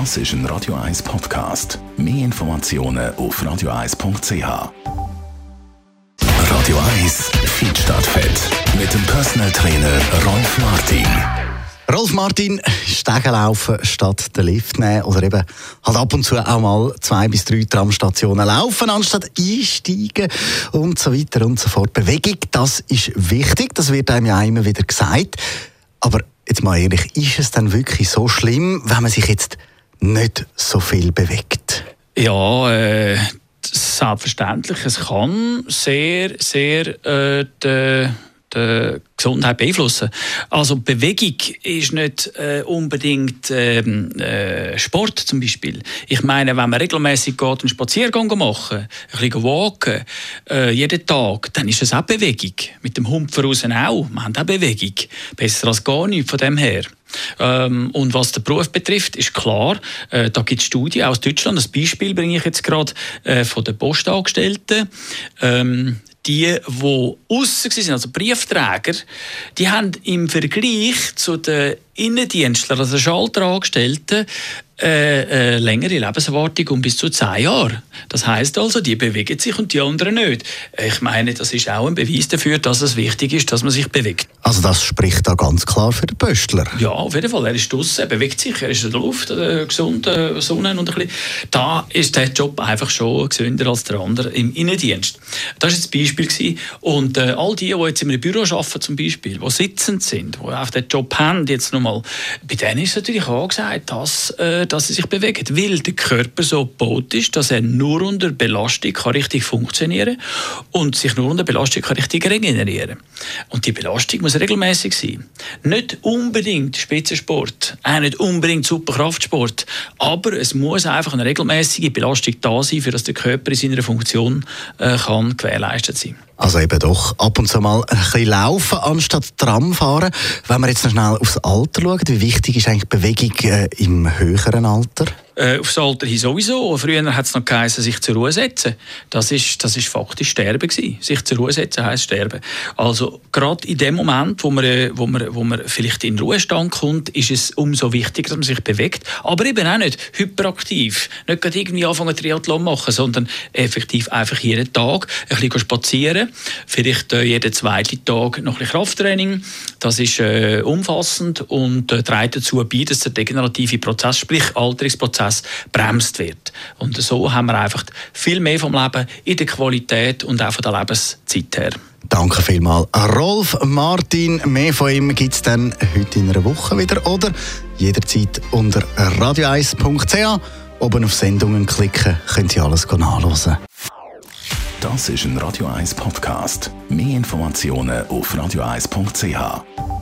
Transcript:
Das ist ein Radio 1 Podcast. Mehr Informationen auf radio1.ch. Radio 1 Feed statt Fett. Mit dem Personal Trainer Rolf Martin. Rolf Martin, Stegen laufen statt den Lift nehmen oder eben halt ab und zu auch mal zwei bis drei Tramstationen laufen anstatt einsteigen und so weiter und so fort. Bewegung, das ist wichtig, das wird einem ja immer wieder gesagt. Aber jetzt mal ehrlich, ist es dann wirklich so schlimm, wenn man sich jetzt nicht so viel bewegt? Ja, äh, selbstverständlich. Es kann sehr, sehr äh, die, die Gesundheit beeinflussen. Also Bewegung ist nicht äh, unbedingt ähm, äh, Sport zum Beispiel. Ich meine, wenn man regelmäßig geht einen Spaziergang machen, ein bisschen walken, äh, jeden Tag, dann ist das auch Bewegung. Mit dem Hund voraus auch. Wir haben auch Bewegung. Besser als gar nichts von dem her. Ähm, und was den Beruf betrifft, ist klar, äh, da gibt es Studien aus Deutschland. Das Beispiel bringe ich jetzt gerade äh, von den Postangestellten. Ähm, die, die aussen waren, also Briefträger, die haben im Vergleich zu den Innendienstlern, also Schalterangestellten, äh, äh, längere Lebenserwartung um bis zu zehn Jahre. Das heißt also, die bewegen sich und die anderen nicht. Ich meine, das ist auch ein Beweis dafür, dass es wichtig ist, dass man sich bewegt. Also das spricht da ganz klar für den Pöstler. Ja, auf jeden Fall. Er ist draußen, er bewegt sich, er ist in der Luft, äh, gesund, äh, Sonne und ein bisschen. Da ist der Job einfach schon gesünder als der andere im Innendienst. Das war jetzt das Beispiel. Gewesen. Und äh, all die, die jetzt in einem Büro arbeiten zum Beispiel, die sitzend sind, die auf den Job haben, jetzt nochmal, bei denen ist natürlich auch gesagt, dass äh, dass sie sich bewegen, weil der Körper so gebaut ist, dass er nur unter Belastung kann richtig funktionieren und sich nur unter Belastung kann richtig regenerieren. Und die Belastung muss regelmäßig sein. Nicht unbedingt Spitzensport, auch nicht unbedingt Superkraftsport, aber es muss einfach eine regelmäßige Belastung da sein, für dass der Körper in seiner Funktion äh, kann gewährleistet sein. Also eben doch ab und zu mal ein bisschen laufen anstatt Tram fahren. Wenn wir jetzt noch schnell aufs Alter schauen, wie wichtig ist eigentlich Bewegung äh, im höheren Alter? Äh, aufs Alter hin sowieso. Früher hat es noch geheißen, sich zur Ruhe setzen. Das ist, das ist faktisch Sterben gewesen. Sich zur Ruhe setzen heisst Sterben. Also gerade in dem Moment, wo man, äh, wo, man, wo man vielleicht in den Ruhestand kommt, ist es umso wichtiger, dass man sich bewegt. Aber eben auch nicht hyperaktiv. Nicht gerade irgendwie anfangen Triathlon machen, sondern effektiv einfach jeden Tag ein bisschen spazieren. Vielleicht äh, jeden zweiten Tag noch ein bisschen Krafttraining. Das ist äh, umfassend und äh, trägt dazu bei, dass der degenerative Prozess, sprich Alterungsprozess, Prozess bremst wird. Und so haben wir einfach viel mehr vom Leben in der Qualität und auch von der Lebenszeit her. Danke vielmals. Rolf Martin, mehr von ihm gibt es dann heute in einer Woche wieder oder jederzeit unter radio1.ch. Oben auf Sendungen klicken, können Sie alles nachlesen. Das ist ein Radio 1 Podcast. Mehr Informationen auf radio1.ch.